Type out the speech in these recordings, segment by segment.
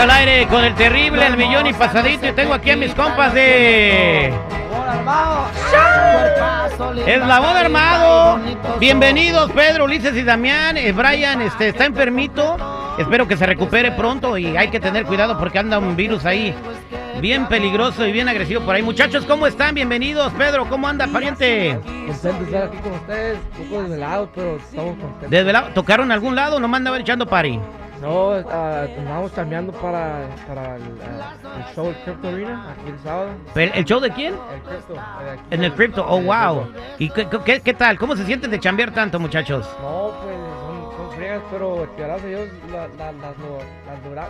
Al aire con el terrible, el millón y pasadito. Y tengo aquí a mis compas de. Eslabón Armado. Bienvenidos, Pedro, Ulises y Damián. Eh, Brian este, está enfermito. Espero que se recupere pronto y hay que tener cuidado porque anda un virus ahí bien peligroso y bien agresivo por ahí. Muchachos, ¿cómo están? Bienvenidos. Pedro, ¿cómo anda, pariente? Contento de estar aquí con ustedes, un poco desvelados, pero estamos contentos. ¿Desvelado? ¿Tocaron algún lado o no manda a ver echando party? No, ah, estamos cambiando para, para el, ah, el show, el Crypto Arena, aquí el sábado. ¿El, el show de quién? El Crypto. eh, aquí En el Crypto. Oh, wow. ¿Y qué, qué- qué tal? ¿Cómo se sienten de chambear tanto, muchachos? No, pues son, son friegas, pero gracias a Dios la- la- las, las,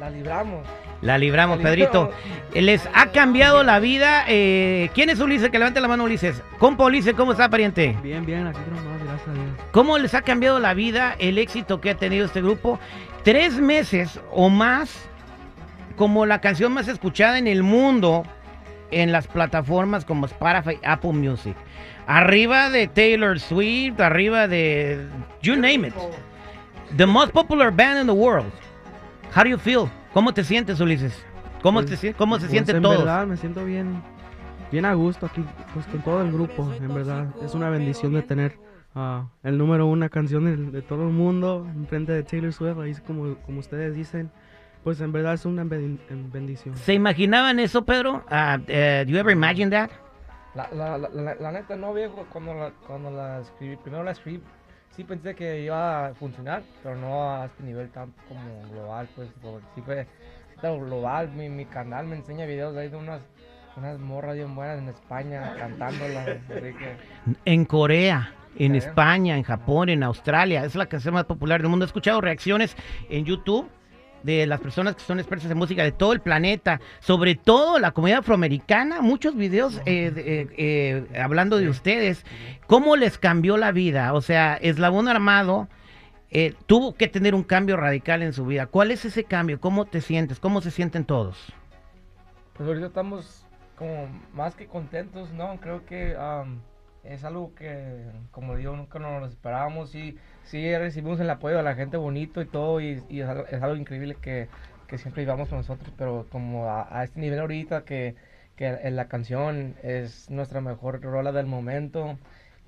las libramos. La libramos, La Pedrito. Les ha cambiado la vida. eh, ¿Quién es Ulises? Que levante la mano, Ulises. Compa Ulises, ¿cómo está, pariente? Bien, bien, aquí nomás, gracias a Dios. ¿Cómo les ha cambiado la vida el éxito que ha tenido este grupo? Tres meses o más como la canción más escuchada en el mundo en las plataformas como Spotify, Apple Music. Arriba de Taylor Swift, arriba de... You name it. The most popular band in the world. How do you feel? ¿Cómo te sientes, Ulises? ¿Cómo, Pues- te, cómo se pues, sienten en todos? verdad me siento bien, bien a gusto aquí, pues con todo el grupo, en verdad. Es una bendición de tener ah, el número una canción de, de todo el mundo enfrente de Taylor Swift, ahí es como, como ustedes dicen. Pues en verdad es una ben- en bendición. ¿Se imaginaban eso, Pedro? Ah, eh, do you ever imagine that? La, la, la, la- la neta, no, viejo, cuando la, cuando la escribí, primero la escribí, sí pensé que iba a funcionar, pero no a este nivel tan como global, pues, sí fue global, mi, mi canal me enseña videos ahí de unas, unas morras bien buenas en España cantándolas, que... En Corea, en. España, en Japón, en Australia. Es la canción más popular del mundo. He escuchado reacciones en YouTube de las personas que son expertas en música de todo el planeta, sobre todo la comunidad afroamericana, muchos videos eh, eh, eh, hablando de ustedes, cómo les cambió la vida, o sea, Eslabón Armado eh, tuvo que tener un cambio radical en su vida. ¿Cuál es ese cambio? ¿Cómo te sientes? ¿Cómo se sienten todos? Pues ahorita estamos como más que contentos, ¿no? Creo que am, es algo que, como digo, nunca nos lo esperábamos y sí recibimos el apoyo de la gente bonito y todo y, y es, algo, es algo increíble que, que siempre llevamos nosotros, pero como a, a este nivel ahorita que, que en la canción es nuestra mejor rola del momento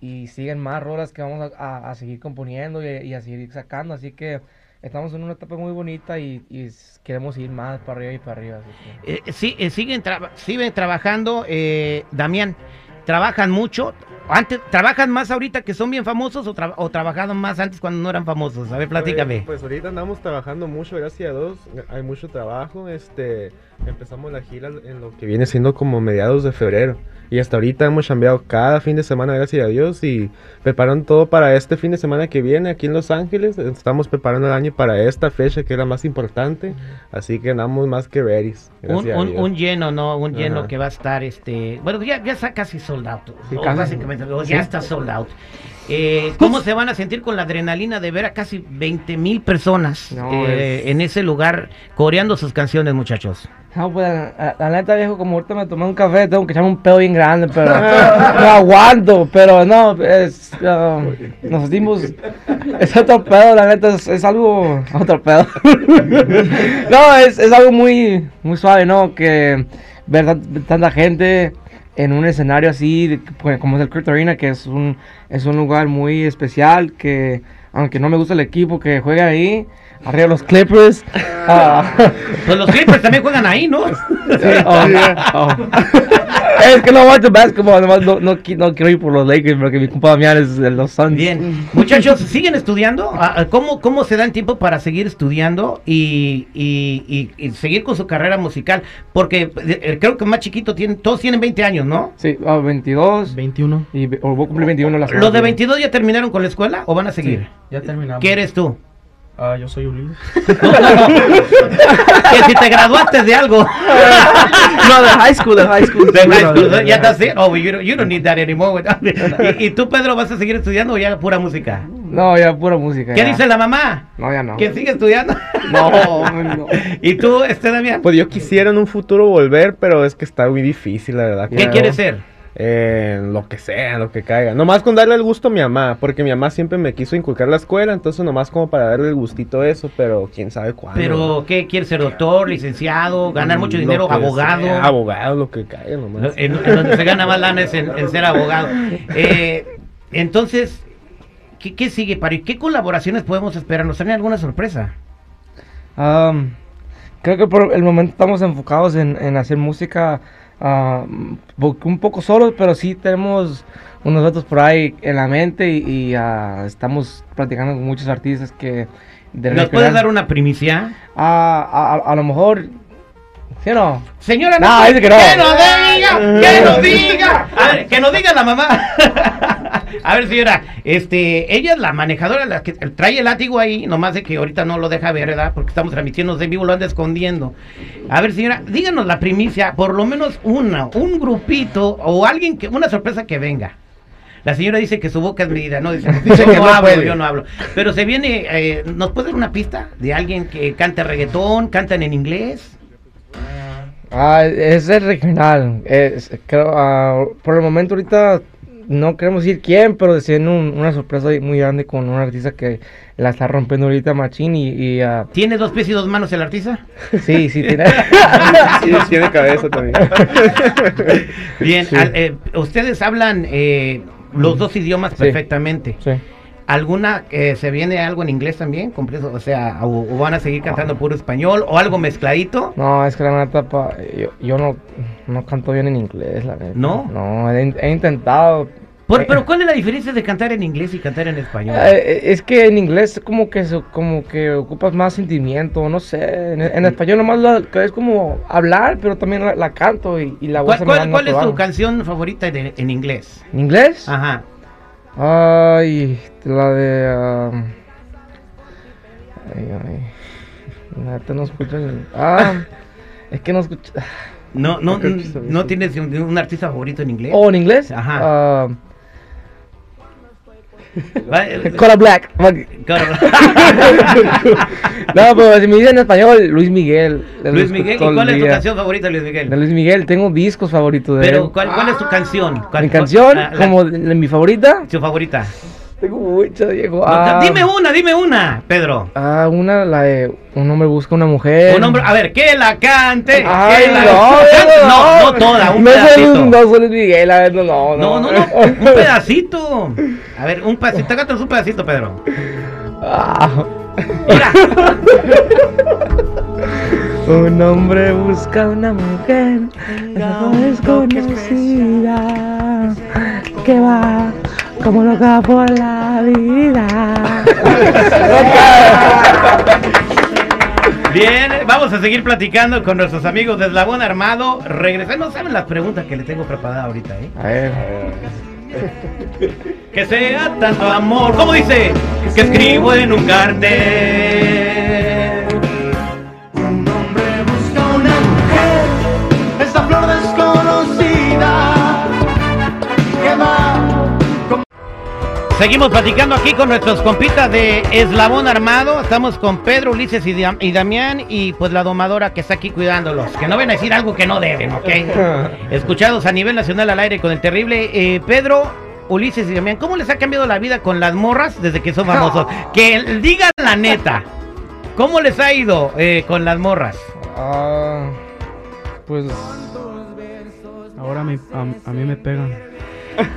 y siguen más rolas que vamos a, a- a seguir componiendo y, y a seguir sacando, así que estamos en una etapa muy bonita y, y queremos ir más para arriba y para arriba. Eh, sí, eh, siguen, traba- siguen trabajando, eh, Damián, trabajan mucho. Antes, ¿Trabajan más ahorita que son bien famosos o, tra- o trabajaban más antes cuando no eran famosos? A ver, platícame. Pues, pues ahorita andamos trabajando mucho, gracias a Dios. Hay mucho trabajo. Este, empezamos la gira en lo que viene siendo como mediados de febrero. Y hasta ahorita hemos cambiado cada fin de semana, gracias a Dios. Y preparan todo para este fin de semana que viene aquí en Los Ángeles. Estamos preparando el año para esta fecha que es la más importante. Así que andamos más que ready. un, un- un lleno, ¿no? Un lleno Ajá. que va a estar, este... Bueno, ya, ya está casi sold out. Sí, casi. Ya está sold out. Eh, ¿Cómo se van a sentir con la adrenalina de ver a casi 20 mil personas No, eh, es- en ese lugar coreando sus canciones, muchachos? No, pues la, la neta, viejo, como ahorita me tomé un café, tengo que echarme un pedo bien grande, pero no aguanto, pero no, es, ah, nos dimos, es otro pedo, la neta, es, es algo, otro pedo. no, es, es algo muy, muy suave, ¿no? Que ver tan- tanta gente en un escenario así, pues, como es el Crypto Arena, que es un, es un lugar muy especial, que aunque no me gusta el equipo que juega ahí, arriba los Clippers, ah, Pues los Clippers también juegan ahí, ¿no? Oh, oh. es que no aguanto basketball, nomás no, no, no quiero ir por los Lakers porque mi compa Damián es de los Suns. Bien, muchachos, ¿siguen estudiando? Ah, ah, ¿Cómo, cómo se dan tiempo para seguir estudiando y, y- y- y seguir con su carrera musical? Porque eh, creo que más chiquito, tienen, todos tienen 20 años, ¿no? Sí, ah, 22 21. y o voy a cumplir 21 la semana ¿Los de que viene. 22 ya terminaron con la escuela o van a seguir? Ya terminamos. ¿Qué eres tú? Ah, yo soy Ulises. Que si te graduaste de algo. no, de high school, de high school. De high Bueno, school, de- ya estás así. Oh, you don't, you don't need that anymore. ¿Y, y tú, Pedro, vas a seguir estudiando o ya pura música? No, ya pura música. ¿Qué ya. dice la mamá? No, ya no. ¿Que sigue estudiando? No, no. ¿Y tú, este Damián? Pues yo quisiera en un futuro volver, pero es que está muy difícil, la verdad. ¿Qué quieres ser? En lo que sea, en lo que caiga. Nomás con darle el gusto a mi mamá, porque mi mamá siempre me quiso inculcar la escuela, entonces nomás como para darle el gustito a eso, pero quién sabe cuándo. Pero, ¿qué? ¿Quieres ser doctor, licenciado, ganar mucho dinero, abogado? sea, abogado, lo que caiga nomás. En, en donde se gana más lana es en, en ser abogado. Eh, entonces, ¿qué, qué sigue, Pari? ¿Qué colaboraciones podemos esperar? ¿Nos traen alguna sorpresa? Creo que por el momento estamos enfocados en, en hacer música po- un poco solos, pero sí tenemos unos datos por ahí en la mente y, y, ah, estamos practicando con muchos artistas que... ¿Nos puedes dar una primicia? Ah, a, a- a lo mejor... ¿Sí o no? Señora, No, dice que no. ¡Que nos diga! ¡Que nos diga! A ver, que nos diga la mamá. A ver, señora, este, ella es la manejadora, la que trae el látigo ahí, nomás de que ahorita no lo deja ver, ¿verdad? Porque estamos transmitiendo en vivo, lo anda escondiendo. A ver, señora, díganos la primicia, por lo menos una, un grupito o alguien que, una sorpresa que venga. La señora dice que su boca es medida, no dice, Dice yo que no, no hablo, puede. yo no hablo. Pero se viene, eh, ¿nos puede dar una pista de alguien que cante reggaetón, cantan en inglés? Ah, es el regional. Es, creo, ah, por el momento ahorita no queremos decir quién, pero decían un- una sorpresa muy grande con un artista que la está rompiendo ahorita Machín y, y, ah, ¿Tiene dos pies y dos manos el artista? sí, sí tiene. Sí, tiene cabeza también. Bien, Sí. al- eh, ustedes hablan eh, los dos idiomas Sí. perfectamente. sí. ¿Alguna, eh, se viene algo en inglés también? O sea, o, o van a seguir cantando puro español o algo mezcladito? No, es que la neta, pa, yo, yo no, no canto bien en inglés, la neta. ¿No? No, he, he intentado. Por- Eh, pero ¿cuál es la diferencia de cantar en inglés y cantar en español? eh, es que en inglés como que como que ocupas más sentimiento, no sé. En, en español nomás la- es como hablar, pero también la, la canto y, y la voz ¿Cuál, se me cuál- cuál es tu canción favorita de- en inglés? ¿En inglés? Ajá. Ay, la de. um, ay, ay. Neta no escucho. ni- Ah, es que no escucho. No, no, no sí. tienes un, un artista favorito en inglés. ¿Oh, en inglés? Ajá. Ah, Cora Black. No, pero si me dicen en español, Luis Miguel. Luis Miguel, ¿y cuál es tu canción favorita Luis Miguel? De Luis Miguel, tengo discos favoritos de Pero, él. ¿cuál, cuál es tu canción? ¿Cuál- Mi canción, ah, la- como de mi favorita. Su favorita. Tengo muchas, Diego. No, Ah, dime una, dime una, Pedro. Ah, una, la de Un hombre busca una mujer. Un hombre, a ver, que la cante. Ay, que la- no, no, no toda, un no pedacito. no soy Miguel, a ver, no, no, No, no, no, un pedacito. A ver, un pedacito, cántanos un pedacito, Pedro. Ah. Mira, Un hombre busca una mujer desconocida que va como loca por la vida. bien, vamos a seguir platicando con nuestros amigos de Eslabón Armado. Regresemos, ¿saben las preguntas que le tengo preparada ahorita, eh? A ver. Que sea tanto amor, ¿cómo dice? Que escribo en un carnet. Seguimos platicando aquí con nuestros compitas de Eslabón Armado. Estamos con Pedro, Ulises y, Dam- y Damián y pues la domadora que está aquí cuidándolos. Que no ven a decir algo que no deben, ¿ok? Escuchados a nivel nacional al aire con el terrible eh, Pedro, Ulises y Damián. ¿Cómo les ha cambiado la vida con las morras desde que son famosos? Que digan la neta. ¿Cómo les ha ido eh, con las morras? Ah, pues. Ahora a mí, a, a mí me pegan.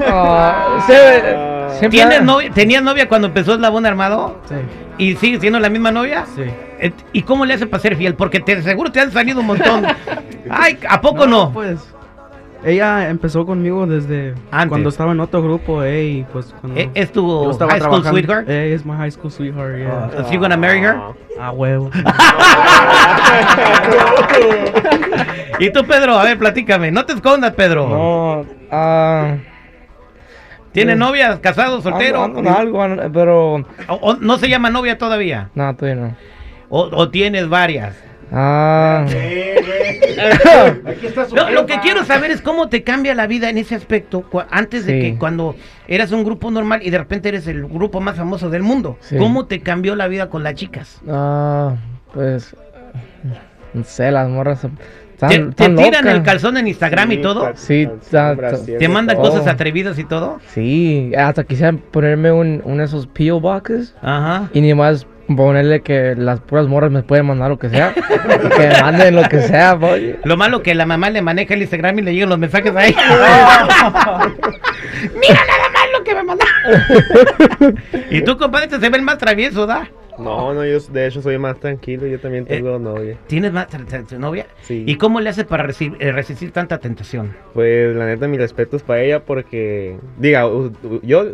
ah, se- siempre- ¿Tienes novia, ¿Tenías novia cuando empezó Eslabón Armado? Sí, ¿Y sigues siendo la misma novia? sí. ¿Y cómo le hace para ser fiel? Porque te seguro te han salido un montón. Ay, ¿a poco no? Pues ella empezó conmigo desde Antes. cuando estaba en otro grupo, eh, y pues cuando Eh, ¿Es tu yo estaba high school trabajando- sweetheart? Eh, es my high school sweetheart, yeah. Is you gonna marry her? A huevo. Y tú, Pedro, a ver, platícame. No te escondas, Pedro. No, ah. ¿Tienes sí. novia, casado, soltero? Ando- ando en algo, ando- pero. O- o no se llama novia todavía? No, todavía no. ¿O, o tienes varias? Ah. Lo, lo que quiero saber es cómo te cambia la vida en ese aspecto antes de Sí. que cuando eras un grupo normal y de repente eres el grupo más famoso del mundo. Sí. ¿Cómo te cambió la vida con las chicas? Ah, pues no sé, las morras ¿Te, tiran el calzón en Instagram y todo? Sí, ¿Te mandan cosas atrevidas y todo? Sí, hasta quisieran ponerme un, uno de esos P.O. boxes Ajá. y ni más ponerle que las puras morras me pueden mandar lo que sea. que me manden lo que sea, boy. Lo malo que la mamá le maneja el Instagram y le llegan los mensajes a ella. Mira nada más lo que me mandaron. y tú, compadre, te se ve el más travieso, ¿da? No, no, yo de hecho soy más tranquilo, yo también tengo novia. ¿Tienes más novia? Sí. ¿Y cómo le haces para reci- eh, resistir tanta tentación? Pues la neta, mis respetos para ella porque, diga, yo, eh,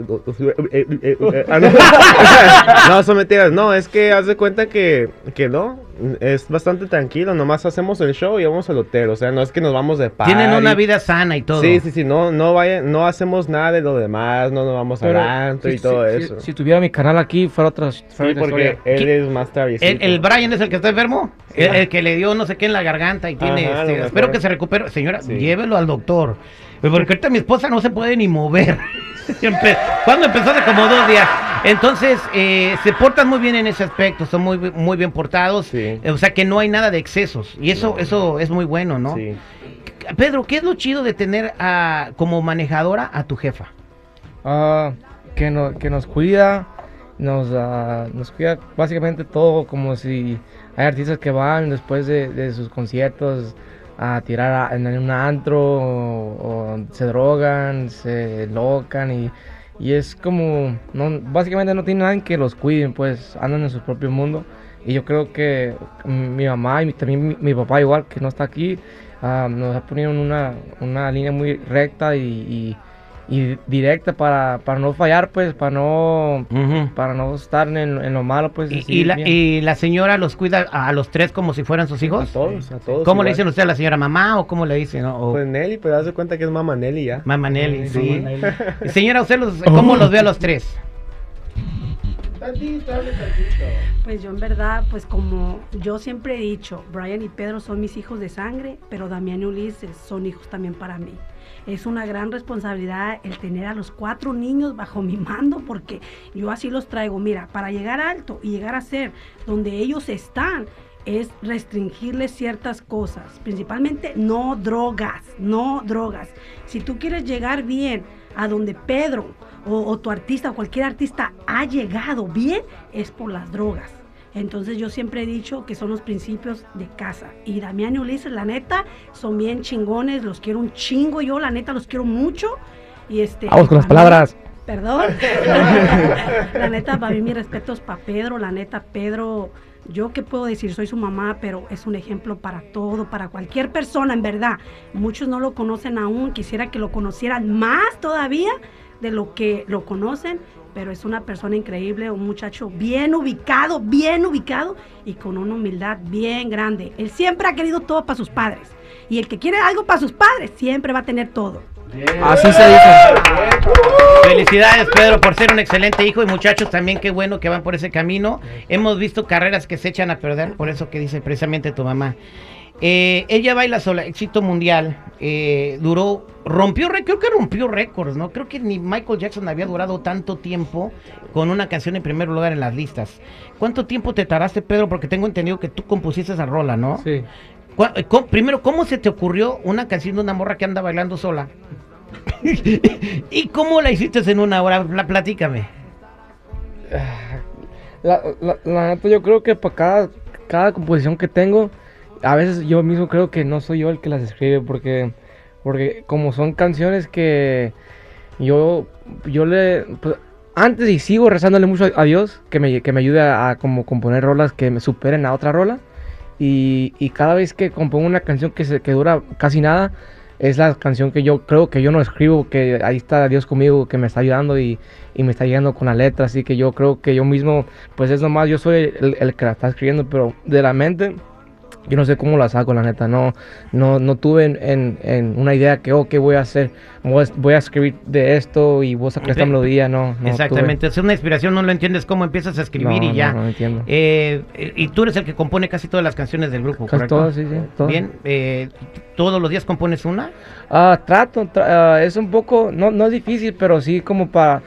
eh, eh, ah, no. no, son mentiras, no, es que haz de cuenta que, que no, es bastante tranquilo, nomás hacemos el show y vamos al hotel, o sea, no es que nos vamos de party. Tienen una vida sana y todo. Sí, sí, sí, no, no vaya, no hacemos nada de lo demás, no nos vamos antro y si- todo si- eso. Si, tuviera mi canal aquí, fuera otra, Sí, fuera otra porque historia. él ¿Qué? es más traviesito. El, el Brian es el que está enfermo, el, el que le dio no sé qué en la garganta y tiene, Ajá, este, espero que se recupere. Señora, Sí. llévelo al doctor. Porque ahorita mi esposa no se puede ni mover. Empe- Cuando empezó hace como dos días. Entonces, eh, se portan muy bien en ese aspecto, son muy, muy bien portados. Sí. Eh, O sea que no hay nada de excesos. Y eso, No. eso es muy bueno, ¿no? Sí. Pedro, ¿qué es lo chido de tener a, como manejadora a tu jefa? Ah, que, no- que nos cuida, nos, ah, nos cuida básicamente todo, como si hay artistas que van después de, de sus conciertos a tirar a- en un antro o, o se drogan, se locan y, y es como, no, básicamente no tiene nadie que los cuiden, pues andan en su propio mundo. Y yo creo que mi mamá y también mi, mi papá igual, que no está aquí, ah, nos ha ponido en una, una línea muy recta y, y- y directa para, para no fallar, pues, para no, para no estar en, en lo malo, pues. Y, la, y la señora los cuida a, a los tres como si fueran sus A hijos. todos, a todos. ¿Cómo le dicen usted a la señora mamá o cómo le dicen? no? O- Pues Nelly, pero haz de cuenta que es mamá Nelly ya. Mamá Nelly, Sí, sí. Mamá Nelly. Señora, ¿usted los, cómo los ve a los tres? Pues yo en verdad, pues como yo siempre he dicho, Brian y Pedro son mis hijos de sangre, pero Damián y Ulises son hijos también para mí. Es una gran responsabilidad el tener a los cuatro niños bajo mi mando porque yo así los traigo. Mira, para llegar alto y llegar a ser donde ellos están, es restringirles ciertas cosas, principalmente no drogas, no drogas. Si tú quieres llegar bien a donde Pedro o, o tu artista o cualquier artista ha llegado bien, es por las drogas. Entonces yo siempre he dicho que son los principios de casa. Y Damián y Ulises, la neta, son bien chingones, los quiero un chingo yo, la neta, los quiero mucho. Y este, Vamos con las mí- palabras. Perdón. la neta, para mí mis respetos para Pedro. La neta, Pedro, yo qué puedo decir, soy su mamá, pero es un ejemplo para todo, para cualquier persona, en verdad. Muchos no lo conocen aún, quisiera que lo conocieran más todavía de lo que lo conocen, pero es una persona increíble, un muchacho bien ubicado, bien ubicado y con una humildad bien grande. Él siempre ha querido todo para sus padres. Y el que quiere algo para sus padres siempre va a tener todo. Así se dice. Felicidades, Pedro, por ser un excelente hijo y muchachos también, qué bueno que van por ese camino. Hemos visto carreras que se echan a perder, por eso que dice precisamente tu mamá. Eh, ella baila sola, éxito mundial, eh, duró, rompió, creo que rompió récords, ¿no? Creo que ni Michael Jackson había durado tanto tiempo con una canción en primer lugar en las listas. ¿Cuánto tiempo te tardaste, Pedro? Porque tengo entendido que tú compusiste esa rola, ¿no? Sí. Eh, Primero, ¿cómo se te ocurrió una canción de una morra que anda bailando sola? ¿Y cómo la hiciste en una hora? Pla- Platícame. La, la, la neta, yo creo que para cada, cada composición que tengo, a veces yo mismo creo que no soy yo el que las escribe, porque, porque como son canciones que yo, yo le... pues, antes y sigo rezándole mucho a Dios que me, que me ayude a, a como componer rolas que me superen a otra rola. Y, y cada vez que compongo una canción que, se, que dura casi nada, es la canción que yo creo que yo no escribo, que ahí está Dios conmigo, que me está ayudando y, y me está ayudando con la letra, así que yo creo que yo mismo, pues es nomás, yo soy el, el que la está escribiendo, pero de la mente, yo no sé cómo la saco, la neta, no, no, no tuve en, en- en una idea que, oh, ¿qué voy a hacer? Voy a, voy a escribir de esto y voy a sacar esta melodía, no. no Exactamente, es una inspiración, no lo entiendes cómo empiezas a tuve. escribir No, y ya. No, no entiendo. Eh, y tú eres el que compone casi todas las canciones del grupo, Casi ¿correcto? todas, sí, sí, todas. Bien, eh, ¿todos los días compones una? Ah, trato, tra- ah, es un poco, no, no es difícil, pero sí como para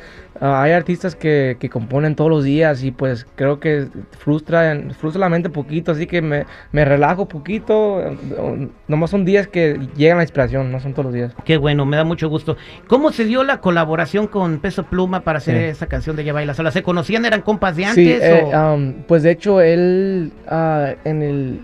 ah, hay artistas que, que componen todos los días y pues creo que frustra, frustra la mente poquito, así que me, me relajo poquito. eh, Nomás son días que llegan la inspiración, no son todos los días. Qué bueno, me da mucho gusto. ¿Cómo se dio la colaboración con Peso Pluma para hacer Sí. esa canción de Ya Baila Sola? ¿Se conocían? ¿Eran compas de Sí, antes? eh, o- um, pues de hecho él ah, en el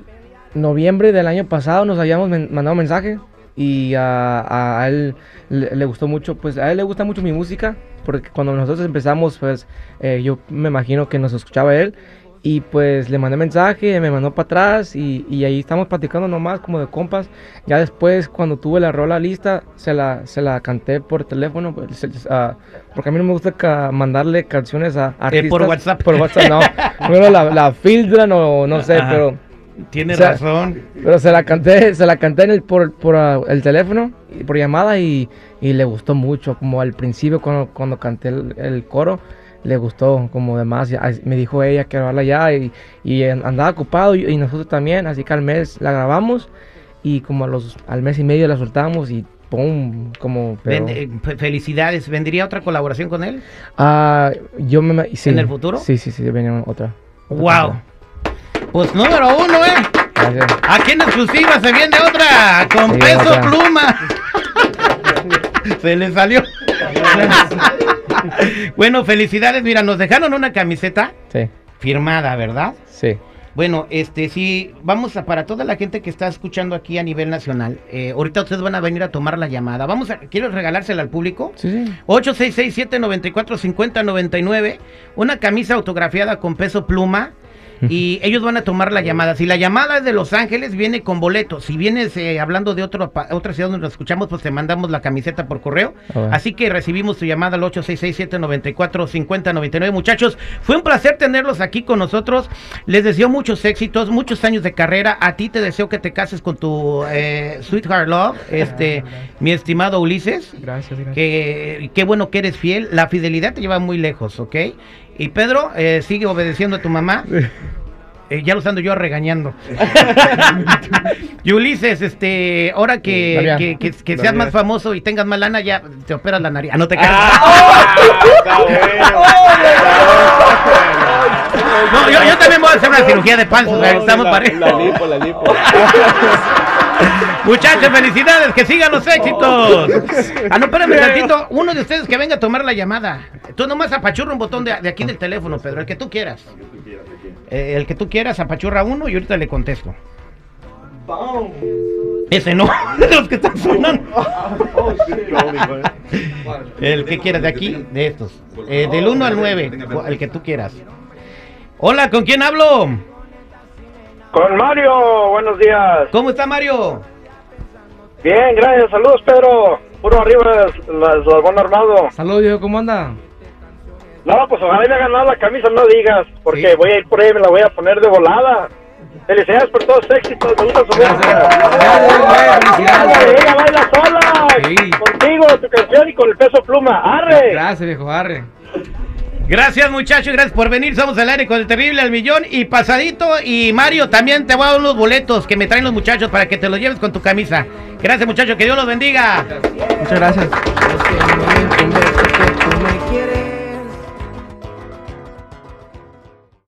noviembre del año pasado nos habíamos men- mandado mensaje y a, a él le, le gustó mucho, pues a él le gusta mucho mi música porque cuando nosotros empezamos pues eh, yo me imagino que nos escuchaba él y pues le mandé mensaje, me mandó para atrás y, y ahí estamos platicando nomás como de compas. Ya después cuando tuve la rola lista se la, se la canté por teléfono pues, se- ah, porque a mí no me gusta ca- mandarle canciones a artistas. Eh, por WhatsApp. Por WhatsApp, no. Primero la, la filtran o no sé, Ajá. pero, O sea, razón. pero se la canté, se la canté en el, por, por ah, el teléfono, y por llamada y, y le gustó mucho. Como al principio cuando, cuando canté el, el coro, le gustó como demás. Me dijo ella que grabarla ya y, andaba ocupado y, y nosotros también. Así que al mes la grabamos y como a los, al mes y medio la soltamos y pum, como... pero- eh, fe- felicidades. ¿Vendría otra colaboración con él? Ah, yo me... sí. ¿En el futuro? Sí, sí, sí, venía otra. otra ¡Wow! canción. Pues número uno, ¿eh? Gracias. Aquí en exclusiva se viene otra con Sí, peso otra. pluma. se le salió. bueno, felicidades. Mira, nos dejaron una camiseta Sí, firmada, ¿verdad? sí. Bueno, este sí, vamos a para toda la gente que está escuchando aquí a nivel nacional. eh, ahorita ustedes van a venir a tomar la llamada. Vamos a, quiero regalársela al público. Sí, sí. 866-794-5099, una camisa autografiada con peso pluma y ellos van a tomar la llamada. Si la llamada es de Los Ángeles, viene con boleto. Si vienes eh, hablando de otro, pa- otra ciudad donde lo escuchamos, pues te mandamos la camiseta por correo. Ah, bueno. Así que recibimos tu llamada al 866-794-5099. Muchachos, fue un placer tenerlos aquí con nosotros. Les deseo muchos éxitos, muchos años de carrera. A ti te deseo que te cases con tu eh, Sweetheart Love, este, mi estimado Ulises. Gracias, gracias. Que qué bueno que eres fiel. La fidelidad te lleva muy lejos, ¿ok? Y Pedro, eh, sigue obedeciendo a tu mamá. Eh, ya lo ando yo regañando. y Ulises, este, ahora que, que, que- que seas más famoso y tengas más lana, ya te operas la nariz. Ah, no te creas. No, yo, yo también voy a hacer una cirugía de panza. o sea, estamos parejos. La lipo, la lipo. Muchachos, felicidades, que sigan los éxitos. Ah, no, espérame tantito. Uno de ustedes que venga a tomar la llamada. Tú nomás apachurra un botón de, de aquí del teléfono, Pedro, el que tú quieras. Eh, el que tú quieras, apachurra uno y ahorita le contesto. Ese no, los que están sonando. El que quieras, de aquí, de estos. Eh, del 1 al 9, el que tú quieras. Hola, ¿con quién hablo? Con Mario, buenos días. ¿Cómo está Mario? Bien, gracias. Saludos, Pedro. Puro arriba, las buen armado. Saludos, viejo, ¿cómo anda? No, pues ojalá me ganado la camisa, no digas, porque Sí. voy a ir por ahí y me la voy a poner de volada. Felicidades por todos los éxitos, me gusta su música. Ella baila sola, Sí. contigo, tu canción y con el peso pluma. ¡Arre! Gracias, viejo, arre. Gracias muchachos, gracias por venir. Somos al aire con el terrible al millón y pasadito. Y Mario, también te voy a dar unos boletos que me traen los muchachos para que te los lleves con tu camisa. Gracias muchachos, que Dios los bendiga. Muchas gracias.